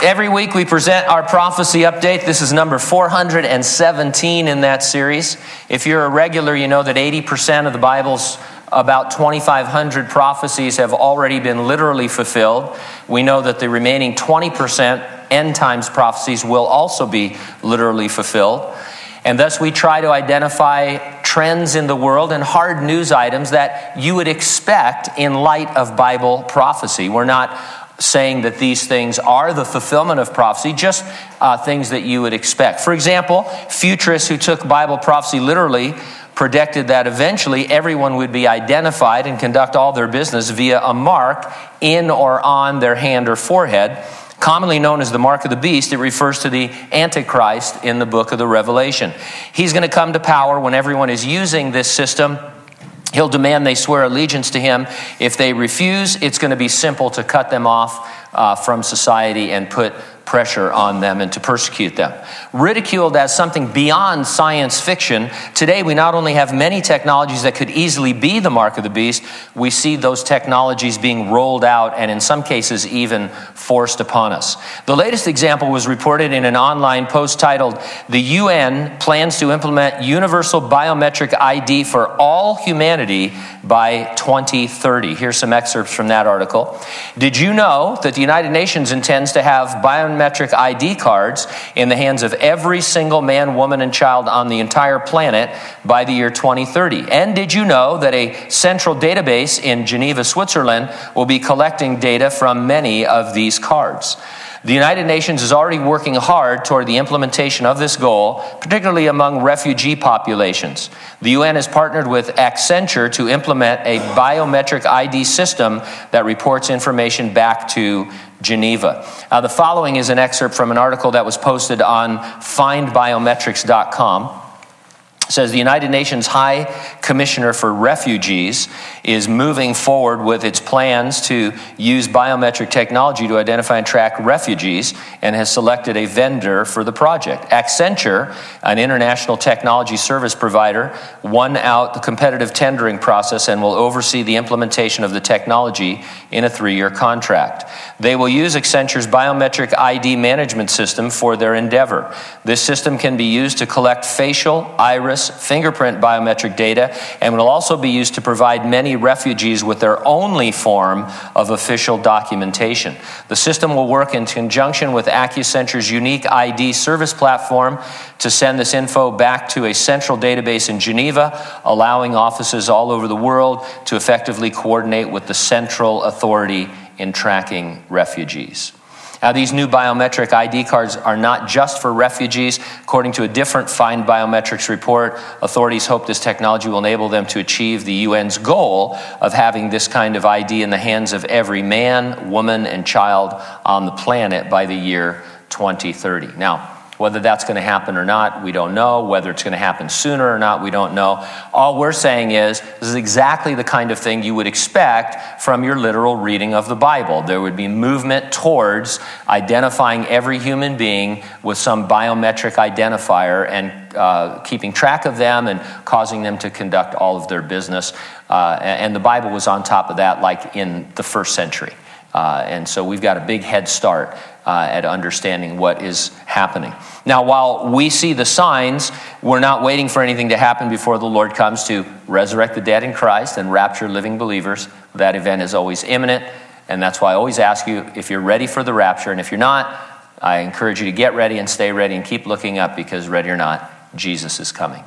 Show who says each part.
Speaker 1: Every week we present our prophecy update. This is number 417 in that series. If you're a regular, you know that 80% of the Bible's about 2,500 prophecies have already been literally fulfilled. We know that the remaining 20% end times prophecies will also be literally fulfilled. And thus we try to identify trends in the world and hard news items that you would expect in light of Bible prophecy. We're not saying that these things are the fulfillment of prophecy, just uh, things that you would expect. For example, futurists who took Bible prophecy literally predicted that eventually everyone would be identified and conduct all their business via a mark in or on their hand or forehead. Commonly known as the mark of the beast, it refers to the Antichrist in the book of the Revelation. He's going to come to power when everyone is using this system He'll demand they swear allegiance to him. If they refuse, it's going to be simple to cut them off uh, from society and put pressure on them and to persecute them. Ridiculed as something beyond science fiction, today we not only have many technologies that could easily be the mark of the beast, we see those technologies being rolled out and in some cases even forced upon us. The latest example was reported in an online post titled, The UN Plans to Implement Universal Biometric ID for All Humanity by 2030. Here's some excerpts from that article. Did you know that the United Nations intends to have biometric ID cards in the hands of every single man, woman, and child on the entire planet by the year 2030? And did you know that a central database in Geneva, Switzerland will be collecting data from many of these cards? The United Nations is already working hard toward the implementation of this goal, particularly among refugee populations. The UN has partnered with Accenture to implement a biometric ID system that reports information back to Geneva. Uh, the following is an excerpt from an article that was posted on findbiometrics.com says the United Nations High Commissioner for Refugees is moving forward with its plans to use biometric technology to identify and track refugees and has selected a vendor for the project. Accenture, an international technology service provider, won out the competitive tendering process and will oversee the implementation of the technology in a three year contract. They will use Accenture's biometric ID management system for their endeavor. This system can be used to collect facial, iris, fingerprint biometric data and will also be used to provide many refugees with their only form of official documentation. The system will work in conjunction with Accenture's unique ID service platform to send this info back to a central database in Geneva, allowing offices all over the world to effectively coordinate with the central authority in tracking refugees. Now, these new biometric ID cards are not just for refugees. According to a different Find Biometrics report, authorities hope this technology will enable them to achieve the UN's goal of having this kind of ID in the hands of every man, woman, and child on the planet by the year 2030. Now, whether that's going to happen or not, we don't know. Whether it's going to happen sooner or not, we don't know. All we're saying is this is exactly the kind of thing you would expect from your literal reading of the Bible. There would be movement towards identifying every human being with some biometric identifier and uh, keeping track of them and causing them to conduct all of their business. Uh, and the Bible was on top of that, like in the first century. Uh, and so we've got a big head start uh, at understanding what is happening. Now, while we see the signs, we're not waiting for anything to happen before the Lord comes to resurrect the dead in Christ and rapture living believers. That event is always imminent, and that's why I always ask you if you're ready for the rapture. And if you're not, I encourage you to get ready and stay ready and keep looking up because, ready or not, Jesus is coming.